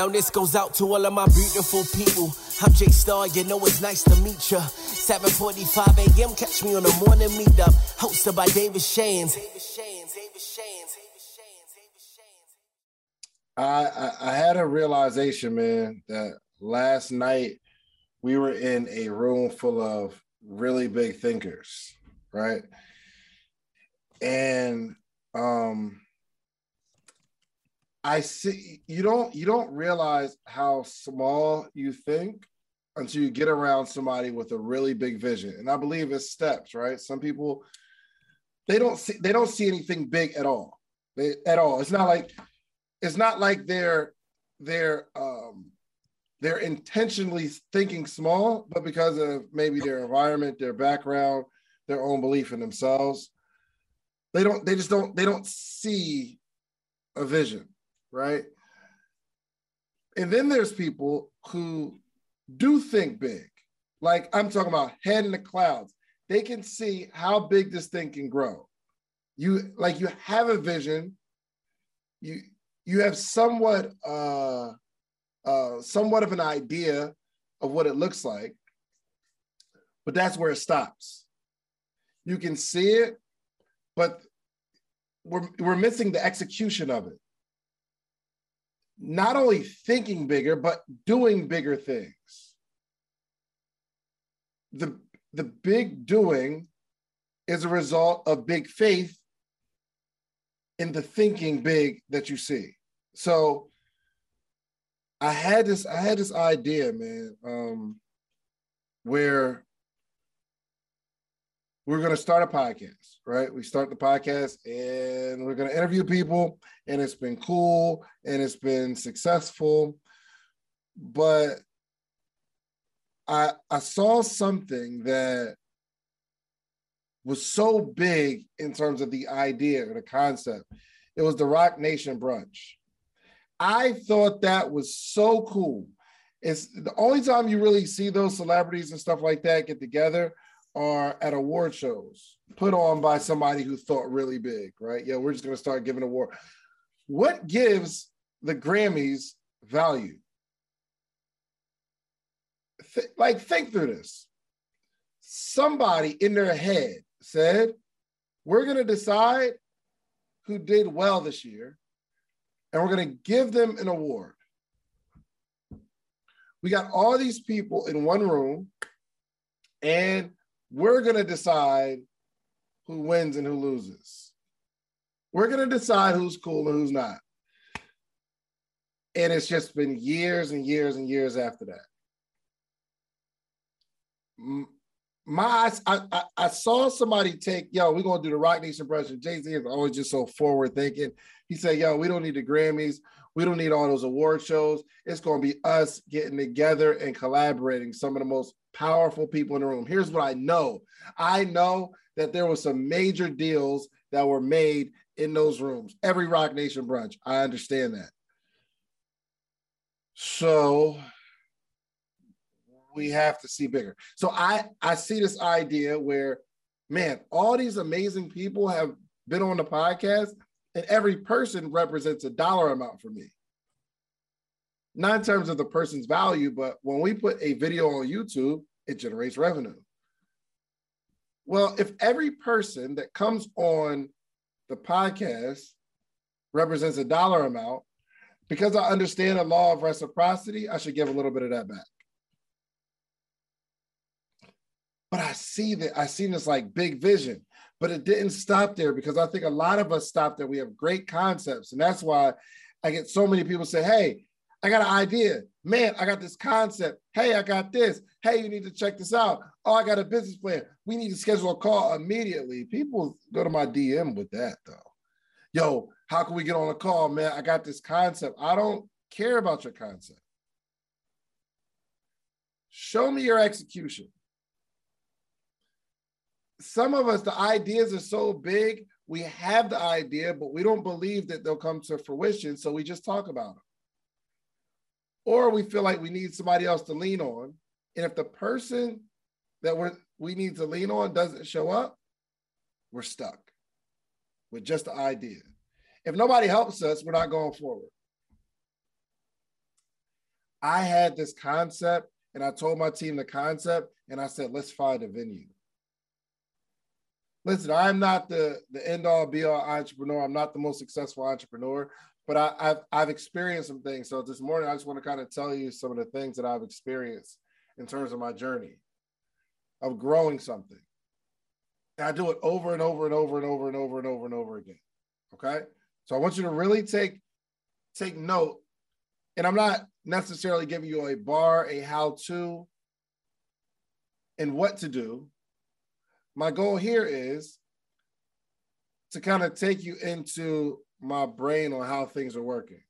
Now this goes out to all of my beautiful people. I'm J Starr, you know it's nice to meet ya. 7:45 a.m. Catch me on the morning meetup, hosted by David Shands. I, I I had a realization, man, that last night we were in a room full of really big thinkers, right? And um I see you don't you don't realize how small you think until you get around somebody with a really big vision. And I believe it's steps, right? Some people they don't see they don't see anything big at all. They at all. It's not like it's not like they're they're um they're intentionally thinking small, but because of maybe their environment, their background, their own belief in themselves, they don't they just don't they don't see a vision right? And then there's people who do think big. Like I'm talking about head in the clouds. They can see how big this thing can grow. You like you have a vision. You you have somewhat uh uh somewhat of an idea of what it looks like, but that's where it stops. You can see it, but we're we're missing the execution of it not only thinking bigger, but doing bigger things. The, the big doing is a result of big faith in the thinking big that you see. So I had this, I had this idea, man, um, where we're going to start a podcast, right? We start the podcast and we're going to interview people, and it's been cool and it's been successful. But I I saw something that was so big in terms of the idea or the concept. It was the Roc Nation brunch. I thought that was so cool. It's the only time you really see those celebrities and stuff like that get together are at award shows put on by somebody who thought really big, right? Yeah, we're just going to start giving award. What gives the Grammys value? Th- like, think through this. Somebody in their head said, We're going to decide who did well this year, and we're going to give them an award. We got all these people in one room, and we're going to decide who wins and who loses. We're going to decide who's cool and who's not. And it's just been years and years and years after that. My, I, I, I saw somebody take, yo, we're going to do the Roc Nation. And Jay Z is always just so forward thinking. He said, yo, we don't need the Grammys. We don't need all those award shows. It's going to be us getting together and collaborating. Some of the most powerful people in the room. Here's what I know I know that there were some major deals that were made in those rooms. Every Roc Nation brunch. I understand that. So we have to see bigger. So I I see this idea where man, all these amazing people have been on the podcast and every person represents a dollar amount for me not in terms of the person's value, but when we put a video on YouTube, it generates revenue. Well, if every person that comes on the podcast represents a dollar amount, because I understand the law of reciprocity, I should give a little bit of that back. But I see that I seen this like big vision, but it didn't stop there because I think a lot of us stop there. We have great concepts, and that's why I get so many people say, "Hey, I got an idea. Man, I got this concept. Hey, I got this. Hey, you need to check this out. Oh, I got a business plan. We need to schedule a call immediately. People go to my DM with that though. Yo, how can we get on a call, man? I got this concept. I don't care about your concept. Show me your execution. Some of us, the ideas are so big, we have the idea, but we don't believe that they'll come to fruition. So we just talk about them or we feel like we need somebody else to lean on. And if the person that we're, we need to lean on doesn't show up, we're stuck with just the idea. If nobody helps us, we're not going forward. I had this concept and I told my team the concept and I said, let's find a venue. Listen, I'm not the, the end all be all entrepreneur. I'm not the most successful entrepreneur, but I, have I've experienced some things. So this morning, I just want to kind of tell you some of the things that I've experienced in terms of my journey of growing something. And I do it over and over and over and over and over and over and over again. Okay. So I want you to really take take note. And I'm not necessarily giving you a bar, a how-to, and what to do. My goal here is to kind of take you into my brain on how things are working.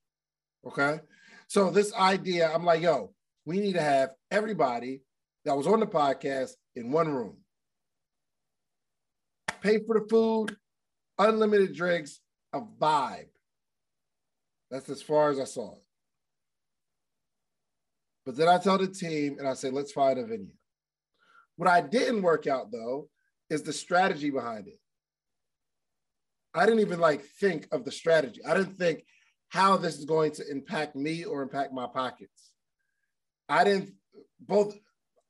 Okay. So this idea, I'm like, yo, we need to have everybody that was on the podcast in one room. Pay for the food, unlimited drinks, a vibe. That's as far as I saw it. But then I tell the team and I say, let's find a venue. What I didn't work out though is the strategy behind it. I didn't even like think of the strategy. I didn't think how this is going to impact me or impact my pockets. I didn't both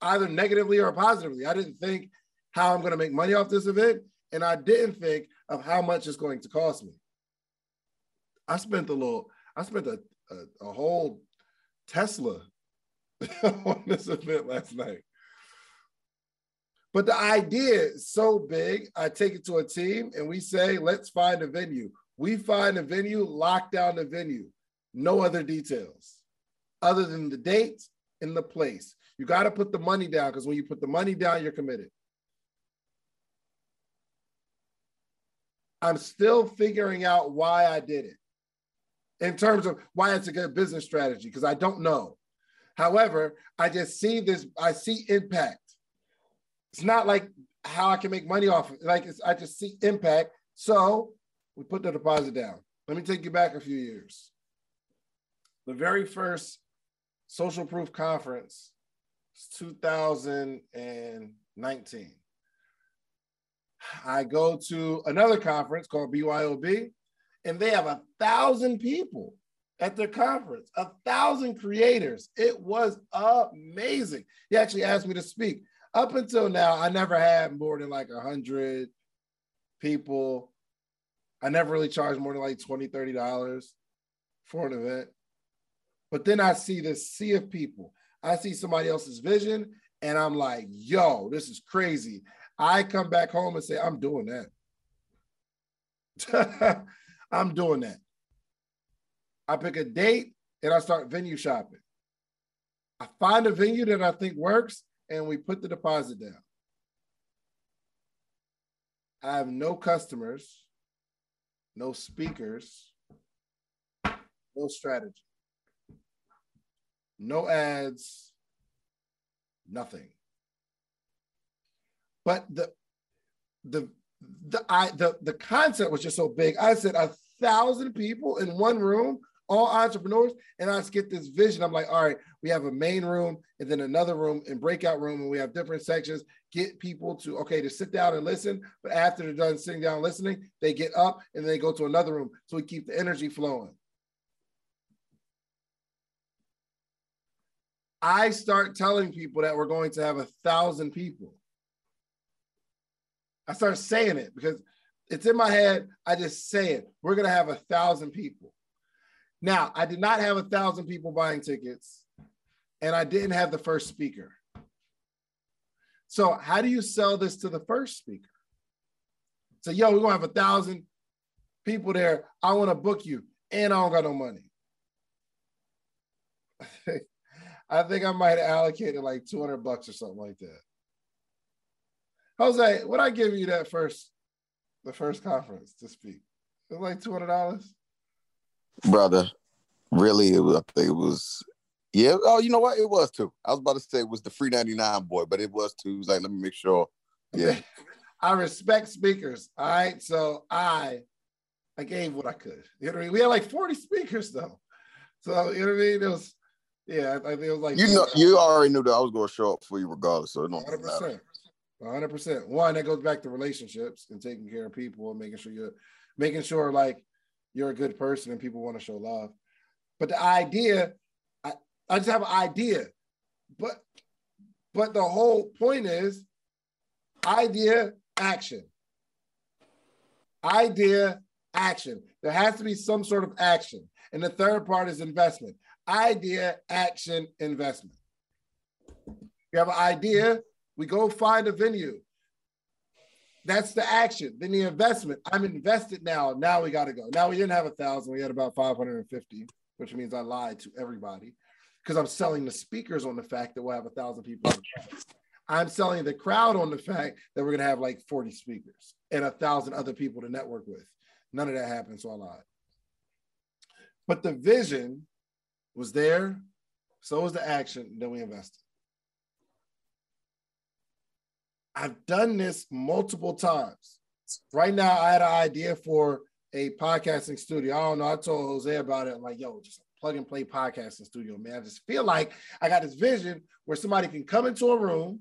either negatively or positively. I didn't think how I'm going to make money off this event, and I didn't think of how much it's going to cost me. I spent a little, I spent a, a, a whole Tesla on this event last night. But the idea is so big, I take it to a team and we say, let's find a venue. We find a venue, lock down the venue. No other details other than the date and the place. You got to put the money down because when you put the money down, you're committed. I'm still figuring out why I did it in terms of why it's a good business strategy because I don't know. However, I just see this, I see impact. It's not like how I can make money off it. Like I just see impact. So we put the deposit down. Let me take you back a few years. The very first social proof conference 2019. I go to another conference called BYOB, and they have a thousand people at their conference, a thousand creators. It was amazing. He actually asked me to speak. Up until now, I never had more than like a hundred people. I never really charged more than like 20 $30 for an event. But then I see this sea of people. I see somebody else's vision and I'm like, yo, this is crazy. I come back home and say, I'm doing that. I'm doing that. I pick a date and I start venue shopping. I find a venue that I think works and we put the deposit down. I have no customers, no speakers, no strategy no ads, nothing. But the the the I the the concept was just so big. I said a thousand people in one room, all entrepreneurs, and I just get this vision. I'm like, all right, we have a main room and then another room and breakout room, and we have different sections. Get people to okay to sit down and listen, but after they're done sitting down listening, they get up and they go to another room. So we keep the energy flowing. I start telling people that we're going to have a thousand people. I start saying it because it's in my head. I just say it. We're going to have a thousand people. Now, I did not have a thousand people buying tickets, and I didn't have the first speaker. So, how do you sell this to the first speaker? So, yo, we're to have a thousand people there. I want to book you, and I don't got no money. I think I might have allocated like 200 bucks or something like that. Jose, would I give you that first, the first conference to speak? It was like $200? Brother, really, it was, I think it was, yeah. Oh, you know what? It was too. I was about to say it was the free 99 boy, but it was too. It was like, let me make sure. Yeah. I respect speakers. All right. So I, I gave what I could. You know what I mean? We had like 40 speakers though. So, you know what I mean? It was, yeah, I think it was like you know, you already knew that I was going to show up for you regardless. So one hundred percent, one hundred percent. One that goes back to relationships and taking care of people and making sure you're making sure like you're a good person and people want to show love. But the idea, I I just have an idea. But but the whole point is idea, action. Idea, action. There has to be some sort of action. And the third part is investment. Idea, action, investment. You have an idea, we go find a venue. That's the action. Then the investment. I'm invested now. Now we got to go. Now we didn't have a thousand. We had about 550, which means I lied to everybody because I'm selling the speakers on the fact that we'll have a thousand people. I'm selling the crowd on the fact that we're going to have like 40 speakers and a thousand other people to network with. None of that happened, so I lied. But the vision was there, so was the action, then we invested. I've done this multiple times. Right now, I had an idea for a podcasting studio. I don't know. I told Jose about it. I'm like, yo, just plug and play podcasting studio, man. I just feel like I got this vision where somebody can come into a room,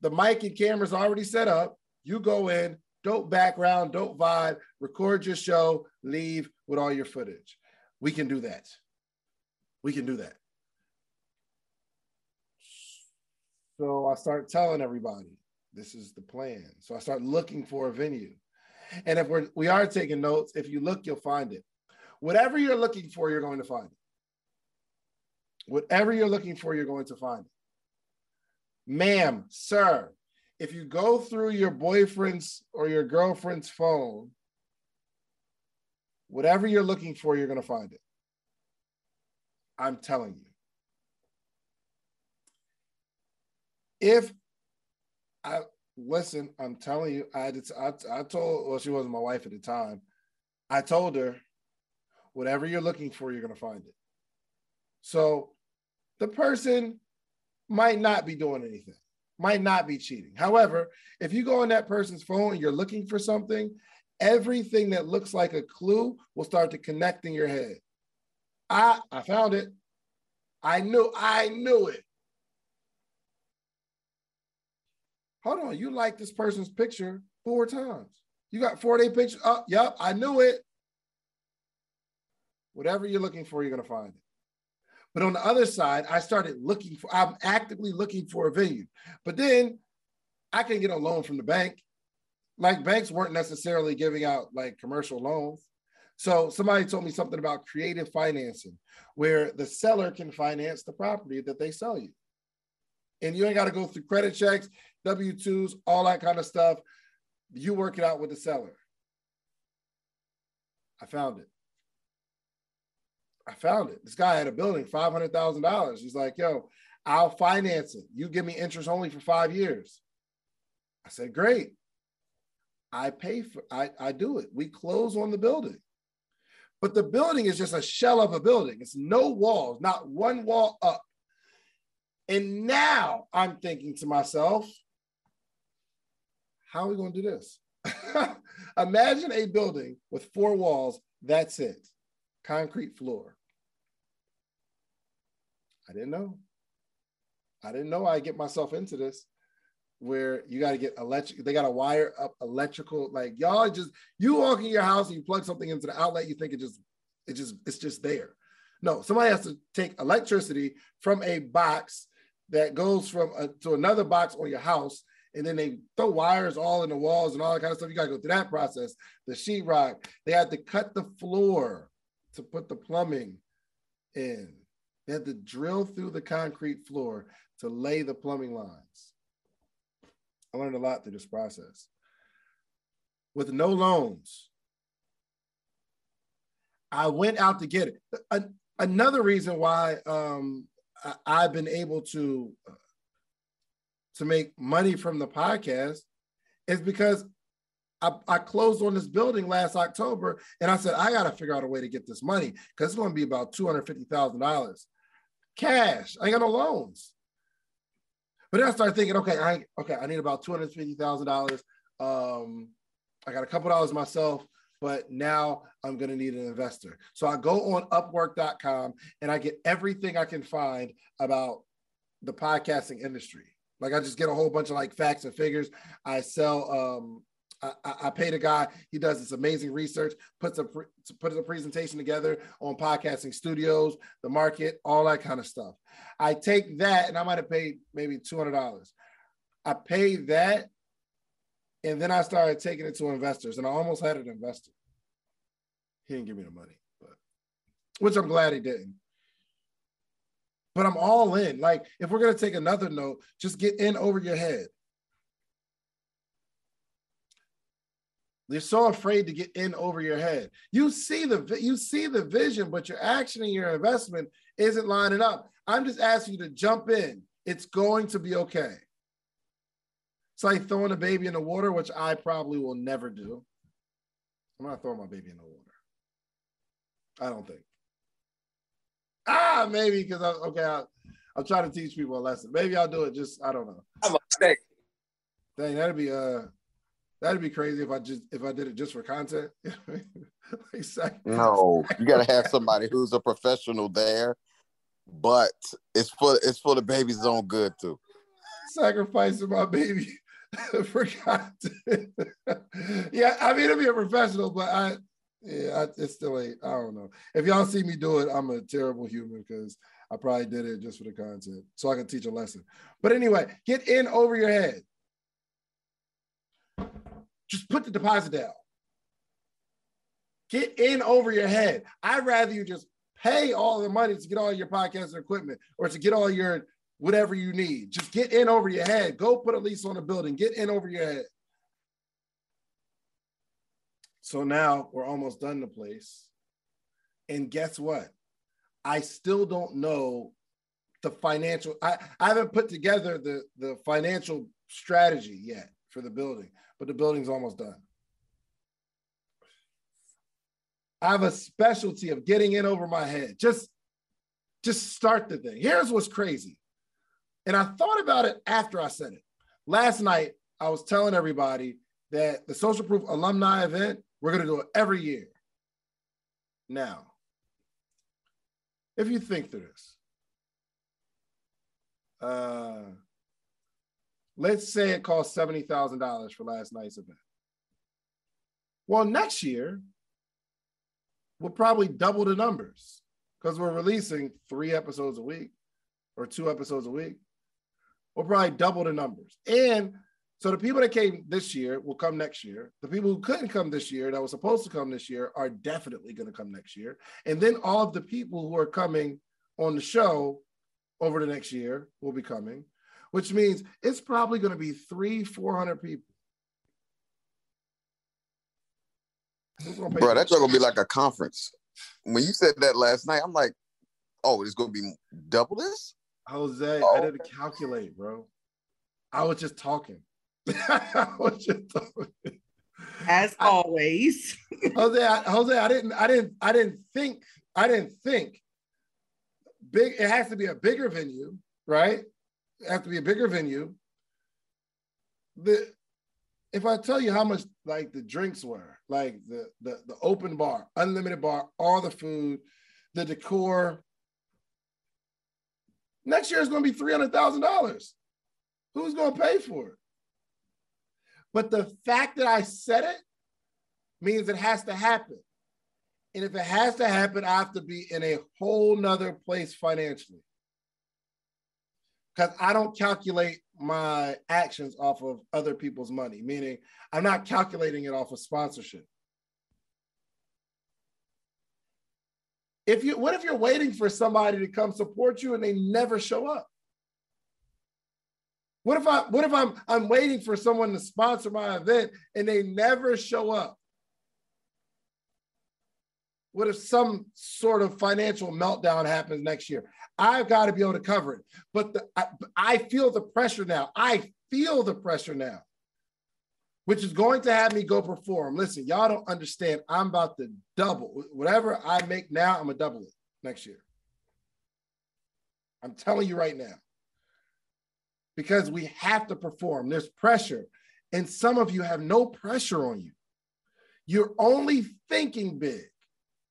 the mic and cameras already set up. You go in, dope background, dope vibe, record your show, leave with all your footage. We can do that. We can do that. So I start telling everybody this is the plan. So I start looking for a venue. And if we're we are taking notes, if you look, you'll find it. Whatever you're looking for, you're going to find it. Whatever you're looking for, you're going to find it. Ma'am, sir, if you go through your boyfriend's or your girlfriend's phone, whatever you're looking for, you're going to find it. I'm telling you. If I listen, I'm telling you, I, I, I told, well, she wasn't my wife at the time. I told her, whatever you're looking for, you're going to find it. So the person might not be doing anything, might not be cheating. However, if you go on that person's phone and you're looking for something, everything that looks like a clue will start to connect in your head. I I found it. I knew I knew it. Hold on, you like this person's picture four times. You got four day picture. Oh, yep, I knew it. Whatever you're looking for, you're gonna find it. But on the other side, I started looking for, I'm actively looking for a venue. But then I can get a loan from the bank. Like banks weren't necessarily giving out like commercial loans. So somebody told me something about creative financing, where the seller can finance the property that they sell you. And you ain't got to go through credit checks, W 2s, all that kind of stuff. You work it out with the seller. I found it. I found it. This guy had a building, five hundred thousand dollars. He's like, "Yo, I'll finance it. You give me interest only for five years." I said, "Great." I pay for. I I do it. We close on the building, but the building is just a shell of a building. It's no walls, not one wall up. And now I'm thinking to myself, how are we going to do this? Imagine a building with four walls. That's it concrete floor. I didn't know. I didn't know I get myself into this where you got to get electric, they got to wire up electrical. Like y'all just, you walk in your house and you plug something into the outlet, you think it just, it just, it's just there. No, somebody has to take electricity from a box that goes from a, to another box on your house and then they throw wires all in the walls and all that kind of stuff. You got to go through that process. The sheetrock, they had to cut the floor to put the plumbing in. They had to drill through the concrete floor to lay the plumbing lines. I learned a lot through this process. With no loans, I went out to get it. another reason why um, I, have been able to to make money from the podcast is because I, I, closed on this building last October and I said, I got to figure out a way to get this money because it's going to be about $250,000 cash. I ain't got no loans. But then I started thinking, okay, I okay, I need about $250,000. Um, I got a couple dollars myself, but now I'm going to need an investor. So I go on upwork.com and I get everything I can find about the podcasting industry. Like I just get a whole bunch of like facts and figures. I sell um I, I, pay the guy. He does this amazing research, puts a puts a presentation together on podcasting studios, the market, all that kind of stuff. I take that, and I might have paid maybe two hundred dollars. I paid that, and then I started taking it to investors, and I almost had an investor. He didn't give me the money, but which I'm glad he didn't. But I'm all in. Like, if we're gonna take another note, just get in over your head. You're so afraid to get in over your head. You see the you see the vision, but your action and your investment isn't lining up. I'm just asking you to jump in. It's going to be okay. It's like throwing a baby in the water, which I probably will never do. I'm not throwing my baby in the water. I don't think. Ah, maybe because I okay. I, I'm trying to teach people a lesson. Maybe I'll do it. Just I don't know. I'm a mistake. Dang, that'd be uh That'd be crazy if I just if I did it just for content. like, no, you gotta have somebody who's a professional there, but it's for it's for the baby's own good too. Sacrificing my baby for content. yeah, I mean it'd be a professional, but I yeah, it's still ain't. I don't know. If y'all see me do it, I'm a terrible human because I probably did it just for the content, so I can teach a lesson. But anyway, get in over your head just put the deposit down. Get in over your head. I'd rather you just pay all the money to get all your podcast equipment or to get all your whatever you need. Just get in over your head. Go put a lease on a building. Get in over your head. So now we're almost done the place. And guess what? I still don't know the financial, I, I haven't put together the, the financial strategy yet for the building but the building's almost done. I have a specialty of getting in over my head. Just, just start the thing. Here's what's crazy. And I thought about it after I said it. Last night, I was telling everybody that the social proof alumni event, we're going to do it every year. Now, if you think through this, uh, Let's say it cost $70,000 for last night's event. Well, next year, we'll probably double the numbers because we're releasing three episodes a week or two episodes a week. We'll probably double the numbers. And so the people that came this year will come next year. The people who couldn't come this year, that was supposed to come this year, are definitely going to come next year. And then all of the people who are coming on the show over the next year will be coming which means it's probably going to be three, 400 people. Bro, that's going to be like a conference. When you said that last night, I'm like, oh, it's going to be double this? Jose, oh. I didn't calculate, bro. I was just talking. I was just talking. As I, always. Jose, I, Jose, I didn't, I didn't, I didn't think, I didn't think big. It has to be a bigger venue, right? have to be a bigger venue. The if I tell you how much like the drinks were, like the the the open bar, unlimited bar, all the food, the decor. Next year is going to be three hundred thousand dollars. Who's going to pay for it? But the fact that I said it means it has to happen. And if it has to happen, I have to be in a whole nother place financially because I don't calculate my actions off of other people's money, meaning I'm not calculating it off of sponsorship. If you what if you're waiting for somebody to come support you and they never show up? What if I what if I'm I'm waiting for someone to sponsor my event and they never show up? What if some sort of financial meltdown happens next year? I've got to be able to cover it. But the, I, I feel the pressure now. I feel the pressure now, which is going to have me go perform. Listen, y'all don't understand. I'm about to double whatever I make now. I'm gonna double it next year. I'm telling you right now, because we have to perform. There's pressure, and some of you have no pressure on you. You're only thinking big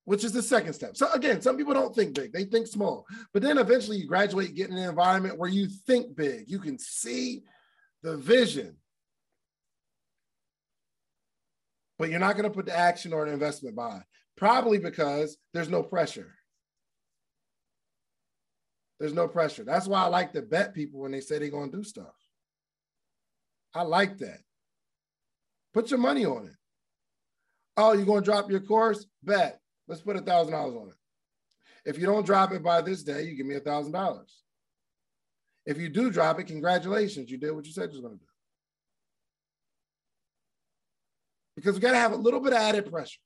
which is the second step. So again, some people don't think big, they think small. But then eventually you graduate, get in an environment where you think big. You can see the vision. but you're not going to put the action or an investment by. Probably because there's no pressure. There's no pressure. That's why I like to bet people when they say they're going to do stuff. I like that. Put your money on it. Oh, you're going to drop your course? Bet. Let's put a $1,000 on it. If you don't drop it by this day, you give me a $1,000. If you do drop it, congratulations. You did what you said you were going to do. Because we got to have a little bit of added pressure.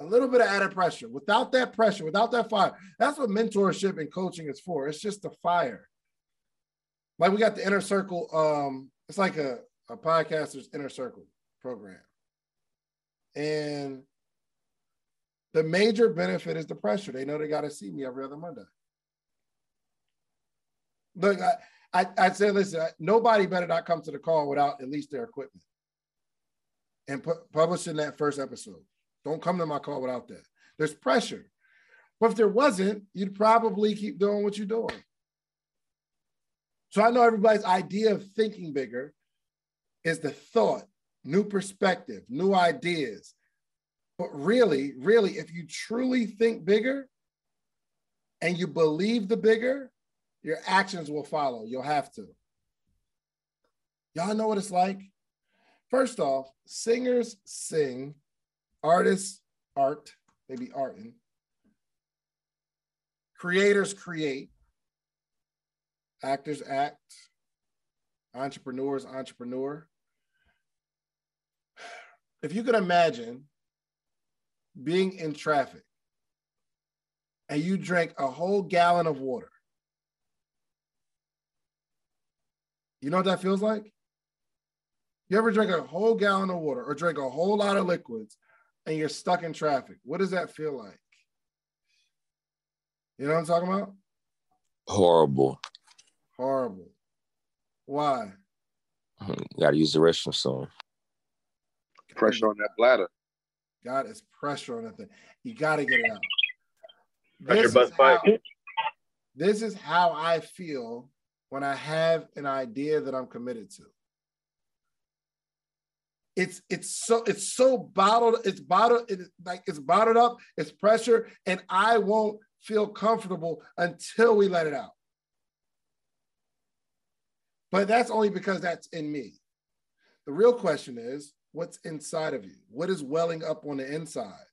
A little bit of added pressure. Without that pressure, without that fire, that's what mentorship and coaching is for. It's just the fire. Like we got the inner circle. Um, it's like a, a podcaster's inner circle program. And the major benefit is the pressure. They know they got to see me every other Monday. Look, I, I, I said, listen, nobody better not come to the call without at least their equipment and pu- publishing that first episode. Don't come to my call without that. There's pressure. But if there wasn't, you'd probably keep doing what you're doing. So I know everybody's idea of thinking bigger is the thought, new perspective, new ideas. But really, really, if you truly think bigger and you believe the bigger, your actions will follow. You'll have to. Y'all know what it's like? First off, singers sing, artists art, maybe arting. Creators create, actors act, entrepreneurs entrepreneur. If you could imagine being in traffic and you drank a whole gallon of water, you know what that feels like? You ever drink a whole gallon of water or drink a whole lot of liquids and you're stuck in traffic? What does that feel like? You know what I'm talking about? Horrible. Horrible. Why? Hmm, you gotta use the restroom soon. Pressure on that bladder. God, it's pressure on that thing. You got to get it out. Pressure This butt is, how, fight. this is how I feel when I have an idea that I'm committed to. It's it's so it's so bottled, it's bottled, it's like it's bottled up, it's pressure, and I won't feel comfortable until we let it out. But that's only because that's in me. The real question is what's inside of you? What is welling up on the inside?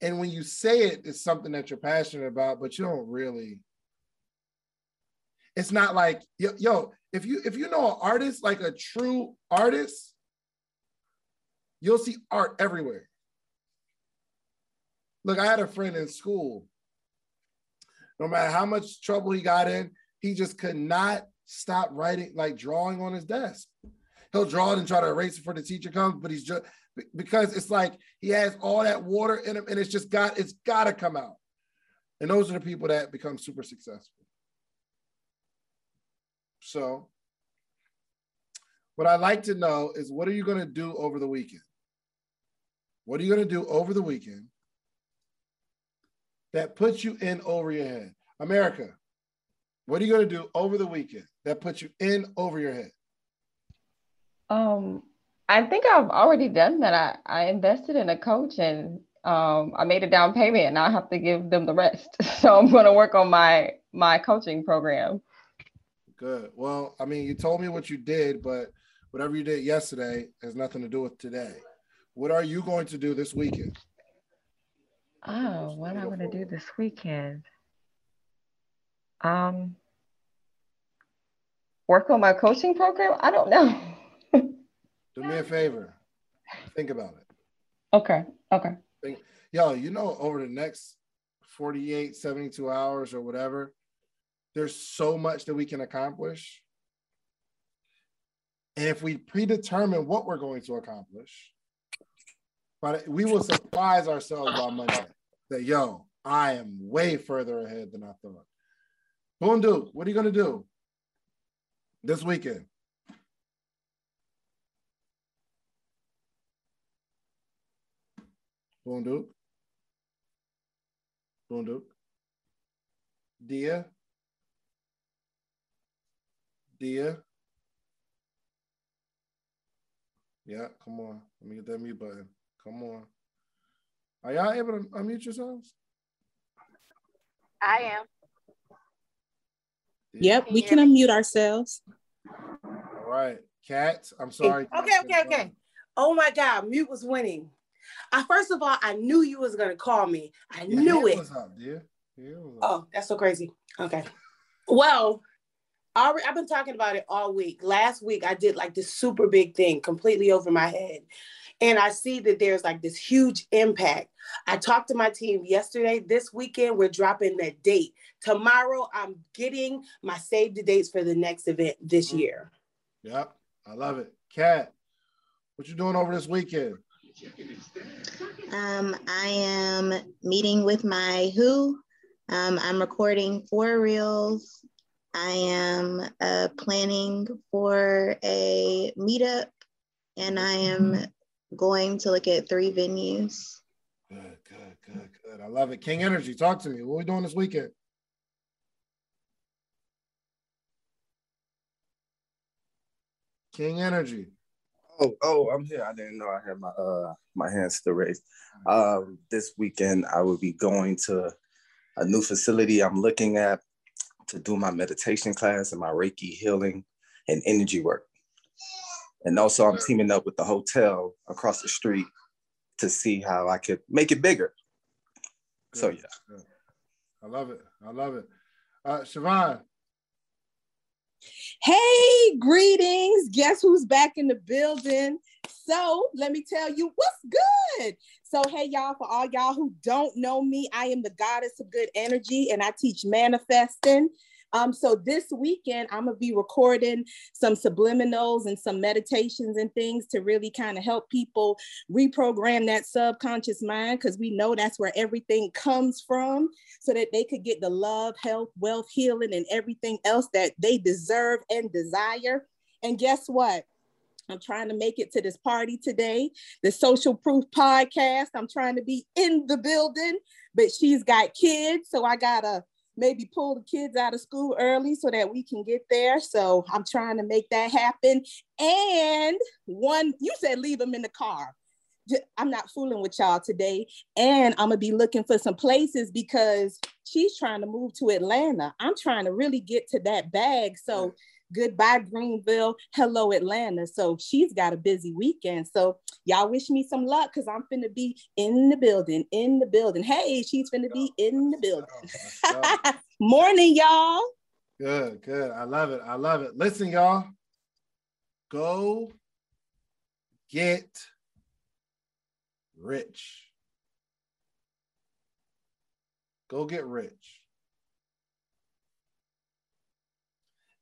And when you say it, it's something that you're passionate about, but you don't really. It's not like yo, yo if you if you know an artist, like a true artist, you'll see art everywhere. Look, I had a friend in school. No matter how much trouble he got in, he just could not stop writing, like drawing on his desk. He'll draw it and try to erase it before the teacher comes, but he's just because it's like he has all that water in him and it's just got it's got to come out. And those are the people that become super successful. So, what I'd like to know is what are you going to do over the weekend? What are you going to do over the weekend that puts you in over your head? America, what are you going to do over the weekend that puts you in over your head? Um, I think I've already done that. I, I invested in a coach and um, I made a down payment and I have to give them the rest. So I'm going to work on my my coaching program. Good. Well, I mean, you told me what you did, but whatever you did yesterday has nothing to do with today. What are you going to do this weekend? Oh, what I'm going to do this weekend? Um, work on my coaching program. I don't know. Do me a favor. Think about it. okay. Okay. Think, yo, you know, over the next 48, 72 hours or whatever, there's so much that we can accomplish. And if we predetermine what we're going to accomplish, but we will surprise ourselves by Monday that, yo, I am way further ahead than I thought. Duke, what are you to do this weekend? Boom Duke. Dia. Dia. Yeah, come on. Let me get that mute button. Come on. Are y'all able to unmute yourselves? I am. Yep, we can unmute ourselves. All right. Kat, I'm sorry. Okay, okay, okay. Oh my God, mute was winning. I first of all, I knew you was gonna call me. I Yeah, knew it. What's up, dear? Yeah, what's up? Oh, that's so crazy. Okay. Well, I've been talking about it all week. Last week, I did like this super big thing completely over my head. And I see that there's like this huge impact. I talked to my team yesterday. This weekend, we're dropping that date. Tomorrow, I'm getting my save the dates for the next event this Mhm. year. Yep, I love it. Kat, what you doing over this weekend? Um, I am meeting with my who. Um, I'm recording four reels. I am uh, planning for a meetup, and I am going to look at three venues. Good, good, good, good. I love it. King Energy, talk to me. What we doing this weekend? King Energy. Oh, oh, I'm here. I didn't know I had my uh my hands still raised. Um, this weekend I will be going to a new facility I'm looking at to do my meditation class and my Reiki healing and energy work. And also I'm teaming up with the hotel across the street to see how I could make it bigger. So yeah. good. I love it. I love it. Uh Siobhan, Hey, greetings. Guess who's back in the building? So let me tell you what's good. So, hey, y'all, for all y'all who don't know me, I am the goddess of good energy and I teach manifesting. Um, so this weekend I'm gonna be recording some subliminals and some meditations and things to really kind of help people reprogram that subconscious mind because we know that's where everything comes from so that they could get the love, health, wealth, healing, and everything else that they deserve and desire. And guess what? I'm trying to make it to this party today, the Social Proof Podcast. I'm trying to be in the building, but she's got kids. So I got to maybe pull the kids out of school early so that we can get there. So I'm trying to make that happen. And one, you said leave them in the car. I'm not fooling with y'all today. And I'm gonna be looking for some places because she's trying to move to Atlanta. I'm trying to really get to that bag. So goodbye, Greenville. Hello, Atlanta. So she's got a busy weekend. So y'all wish me some luck because I'm finna be in the building, in the building. Hey, she's finna be in the building. Morning, y'all. Good, good. I love it. I love it. Listen, y'all. Go get rich. Go get rich.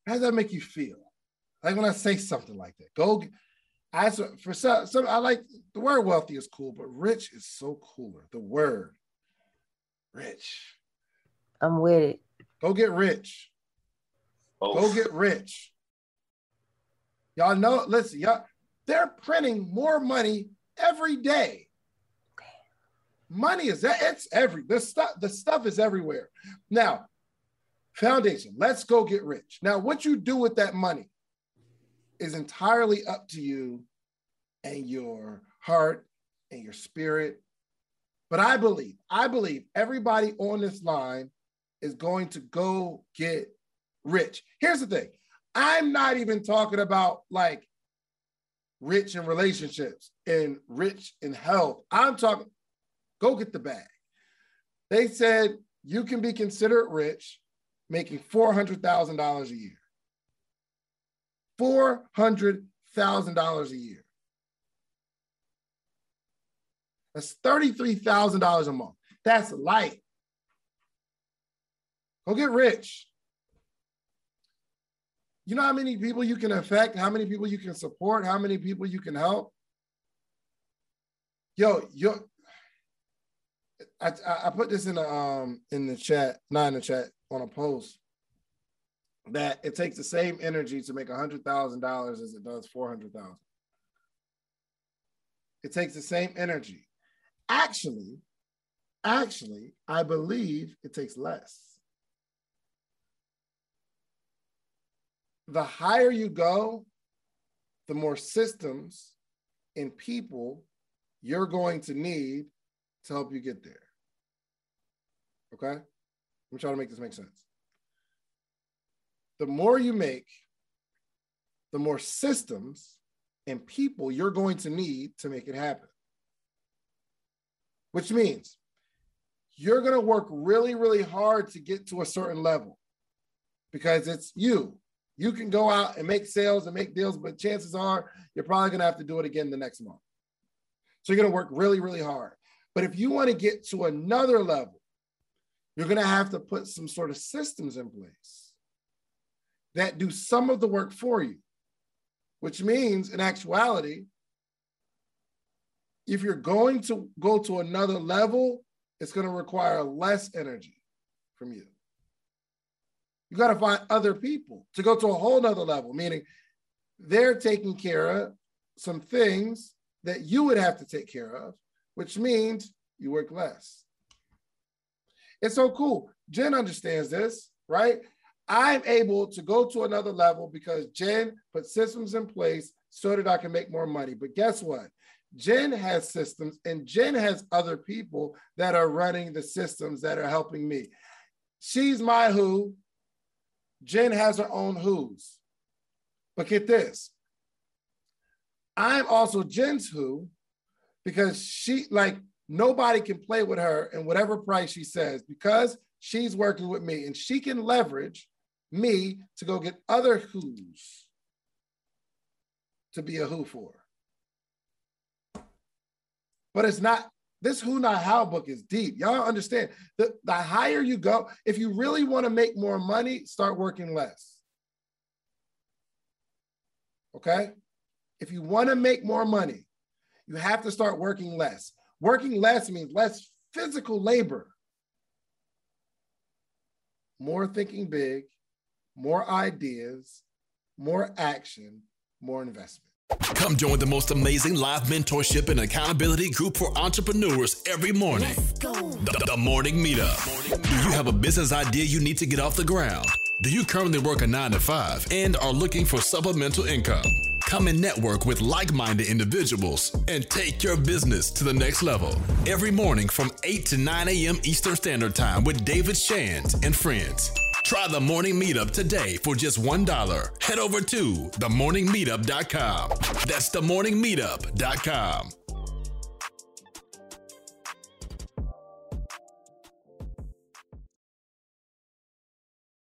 How does that make you feel? Like when I say something like that, go. Get, I so- for some, some I like the word wealthy is cool, but rich is so cooler. The word rich. I'm with it. Go get rich. Go get rich. Y'all know, listen, y'all, they're printing more money every day. Money is that it's every the stuff, the stuff is everywhere. Now, foundation, let's go get rich. Now, what you do with that money is entirely up to you and your heart and your spirit. But I believe, I believe everybody on this line is going to go get rich. Here's the thing I'm not even talking about like rich in relationships and rich in health. I'm talking, go get the bag. They said you can be considered rich making $400,000 a year. $400,000 a year. That's $33,000 a month. That's light. Go get rich. You know how many people you can affect, how many people you can support, how many people you can help? Yo, yo, I, I, put this in the um in the chat, not in the chat, on a post that it takes the same energy to make a hundred thousand dollars as it does four hundred thousand. It takes the same energy. Actually, actually, I believe it takes less. The higher you go, the more systems and people you're going to need to help you get there. Okay? I'm trying to make this make sense. The more you make, the more systems and people you're going to need to make it happen. Which means you're going to work really, really hard to get to a certain level because it's you. You can go out and make sales and make deals, but chances are you're probably going to have to do it again the next month. So you're going to work really, really hard. But if you want to get to another level, you're going to have to put some sort of systems in place that do some of the work for you, which means in actuality, if you're going to go to another level, it's going to require less energy from you. You got to find other people to go to a whole nother level, meaning they're taking care of some things that you would have to take care of, which means you work less. It's so cool. Jen understands this, right? I'm able to go to another level because Jen put systems in place so that I can make more money. But guess what? Jen has systems and Jen has other people that are running the systems that are helping me. She's my who. Jen has her own who's. But get this I'm also Jen's who because she, like, nobody can play with her in whatever price she says because she's working with me and she can leverage me to go get other who's to be a who for. But it's not this who not how book is deep. Y'all understand the, the higher you go, if you really want to make more money, start working less. Okay? If you want to make more money, you have to start working less. Working less means less physical labor, more thinking big, more ideas, more action, more investment. Come join the most amazing live mentorship and accountability group for entrepreneurs every morning. The, the Morning Meetup. Do you have a business idea you need to get off the ground? Do you currently work a nine to five and are looking for supplemental income? Come and network with like minded individuals and take your business to the next level. Every morning from 8 to 9 a.m. Eastern Standard Time with David Shands and friends. Try the morning meetup today for just $1. Head over to themorningmeetup.com. That's themorningmeetup.com.